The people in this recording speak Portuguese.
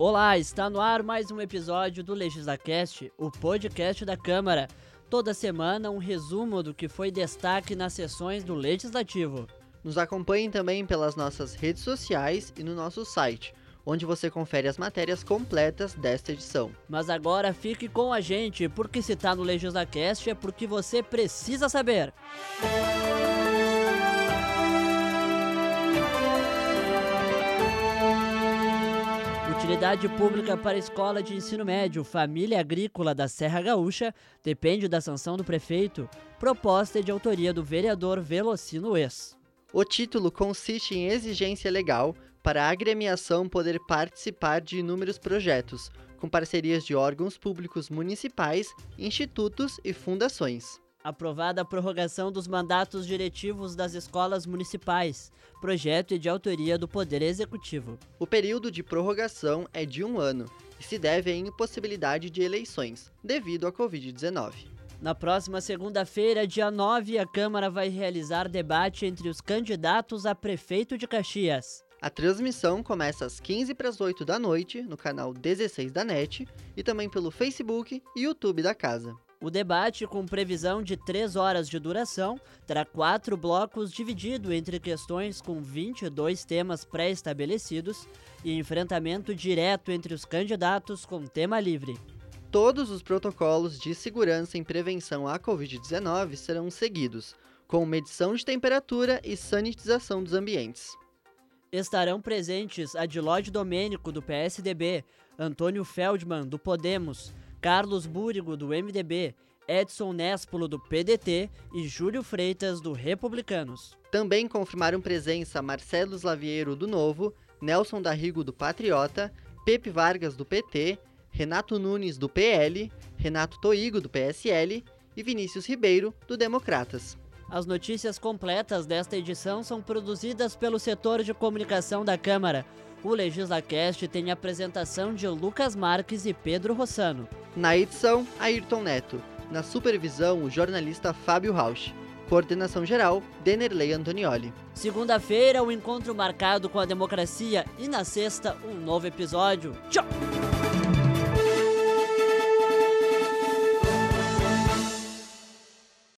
Olá, está no ar mais um episódio do LegislaCast, o podcast da Câmara. Toda semana um resumo do que foi destaque nas sessões do Legislativo. Nos acompanhem também pelas nossas redes sociais e no nosso site, onde você confere as matérias completas desta edição. Mas agora fique com a gente, porque se está no LegislaCast é porque você precisa saber. Utilidade pública para a escola de ensino médio Família Agrícola da Serra Gaúcha depende da sanção do prefeito. Proposta de autoria do vereador Velocino Ex. O título consiste em exigência legal para a agremiação poder participar de inúmeros projetos, com parcerias de órgãos públicos municipais, institutos e fundações. Aprovada a prorrogação dos mandatos diretivos das escolas municipais. Projeto é de autoria do Poder Executivo. O período de prorrogação é de um ano e se deve à impossibilidade de eleições, devido à Covid-19. Na próxima segunda-feira, dia 9, a Câmara vai realizar debate entre os candidatos a prefeito de Caxias. A transmissão começa às 15 para as 8 da noite no canal 16 da NET e também pelo Facebook e YouTube da casa. O debate, com previsão de três horas de duração, terá quatro blocos dividido entre questões com 22 temas pré-estabelecidos e enfrentamento direto entre os candidatos com tema livre. Todos os protocolos de segurança em prevenção à Covid-19 serão seguidos, com medição de temperatura e sanitização dos ambientes. Estarão presentes Adilode Domênico, do PSDB, Antônio Feldman, do Podemos, Carlos Búrigo, do MDB, Edson Néspolo, do PDT e Júlio Freitas, do Republicanos. Também confirmaram presença Marcelo Slaviero, do Novo, Nelson Darrigo, do Patriota, Pepe Vargas, do PT, Renato Nunes, do PL, Renato Toigo, do PSL e Vinícius Ribeiro, do Democratas. As notícias completas desta edição são produzidas pelo setor de comunicação da Câmara. O LegislaCast tem a apresentação de Lucas Marques e Pedro Rossano. Na edição, Ayrton Neto. Na supervisão, o jornalista Fábio Rausch. Coordenação geral, Denerley Antonioli. Segunda-feira, o um encontro marcado com a democracia e na sexta, um novo episódio. Tchau!